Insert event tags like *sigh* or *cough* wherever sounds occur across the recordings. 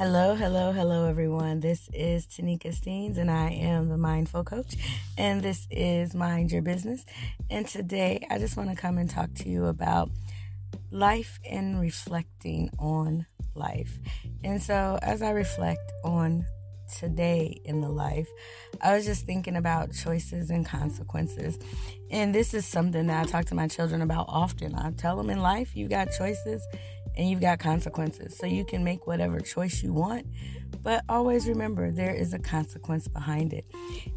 Hello, hello, hello, everyone. This is Tanika Steens, and I am the Mindful Coach, and this is Mind Your Business. And today, I just want to come and talk to you about life and reflecting on life. And so, as I reflect on today in the life, I was just thinking about choices and consequences. And this is something that I talk to my children about often. I tell them in life, you got choices and you've got consequences. So you can make whatever choice you want, but always remember there is a consequence behind it.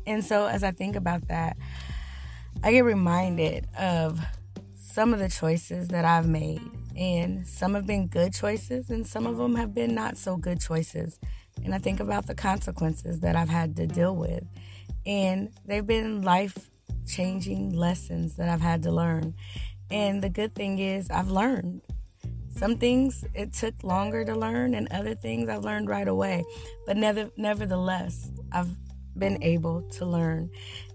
And so as I think about that, I get reminded of some of the choices that I've made. And some have been good choices, and some of them have been not so good choices. And I think about the consequences that I've had to deal with. And they've been life changing lessons that I've had to learn. And the good thing is, I've learned. Some things it took longer to learn, and other things I've learned right away. But never, nevertheless, I've been able to learn.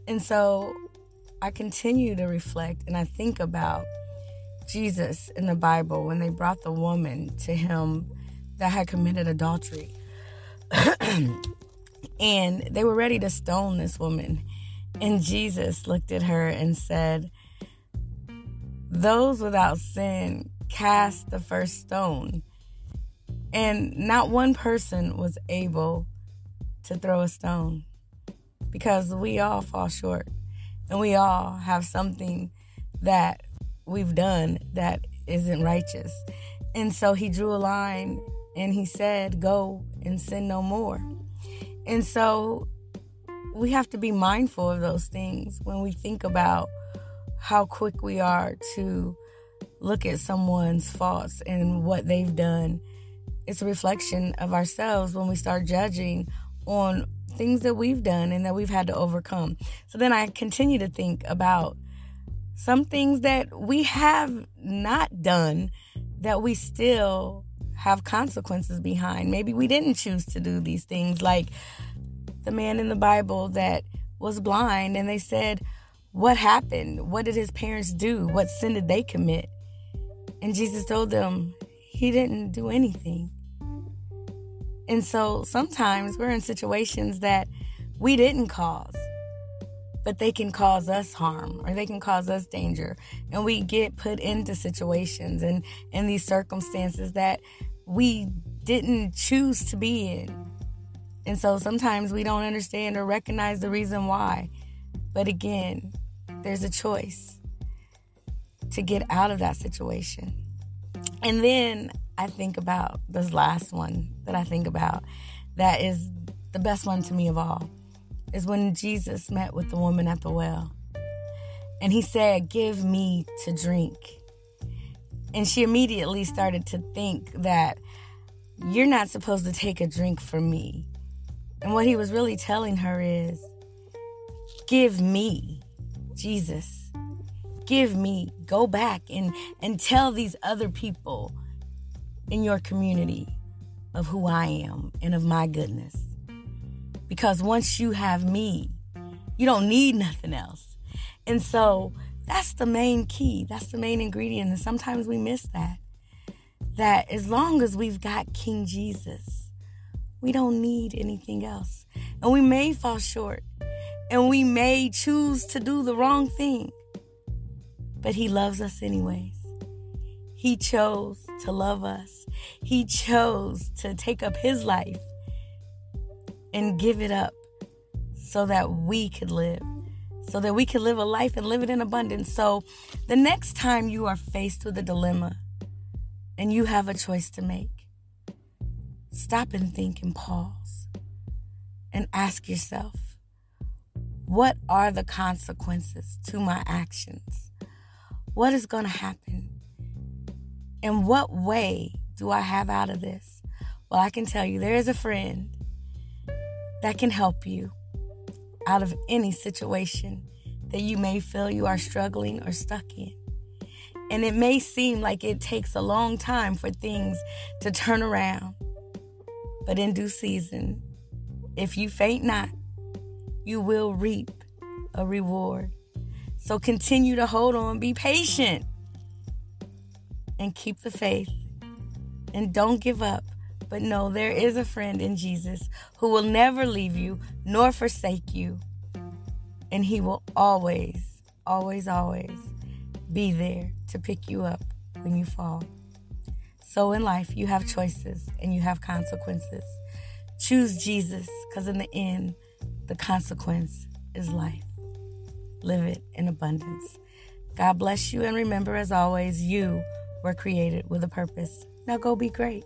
And so I continue to reflect and I think about Jesus in the Bible when they brought the woman to him that had committed adultery. *clears throat* and they were ready to stone this woman. And Jesus looked at her and said, Those without sin cast the first stone. And not one person was able to throw a stone because we all fall short and we all have something that we've done that isn't righteous. And so he drew a line and he said, Go and sin no more. And so we have to be mindful of those things when we think about how quick we are to look at someone's faults and what they've done. It's a reflection of ourselves when we start judging on things that we've done and that we've had to overcome. So then I continue to think about some things that we have not done that we still have consequences behind. Maybe we didn't choose to do these things, like the man in the Bible that was blind and they said, What happened? What did his parents do? What sin did they commit? And Jesus told them he didn't do anything. And so sometimes we're in situations that we didn't cause, but they can cause us harm or they can cause us danger. And we get put into situations and in these circumstances that we didn't choose to be in. And so sometimes we don't understand or recognize the reason why. But again, there's a choice to get out of that situation. And then I think about this last one that I think about that is the best one to me of all is when Jesus met with the woman at the well. And he said, Give me to drink. And she immediately started to think that you're not supposed to take a drink from me. And what he was really telling her is, Give me, Jesus give me go back and and tell these other people in your community of who I am and of my goodness. Because once you have me, you don't need nothing else. And so that's the main key. That's the main ingredient. And sometimes we miss that. That as long as we've got King Jesus, we don't need anything else. And we may fall short and we may choose to do the wrong thing but He loves us anyways. He chose to love us. He chose to take up His life and give it up so that we could live, so that we could live a life and live it in abundance. So the next time you are faced with a dilemma and you have a choice to make, stop and think and pause and ask yourself, what are the consequences to my actions? What is going to happen? In what way do I have out of this? Well, I can tell you there is a friend that can help you out of any situation that you may feel you are struggling or stuck in. And it may seem like it takes a long time for things to turn around. But in due season, if you faint not, you will reap a reward. So continue to hold on, be patient, and keep the faith. And don't give up But no, there is a friend in Jesus who will never leave you nor forsake you. And he will always, always, always be there to pick you up when you fall. So in life, you have choices and you have consequences. Choose Jesus because in the end, the consequence is life. Live it in abundance. God bless you and remember, as always, you were created with a purpose. Now go be great.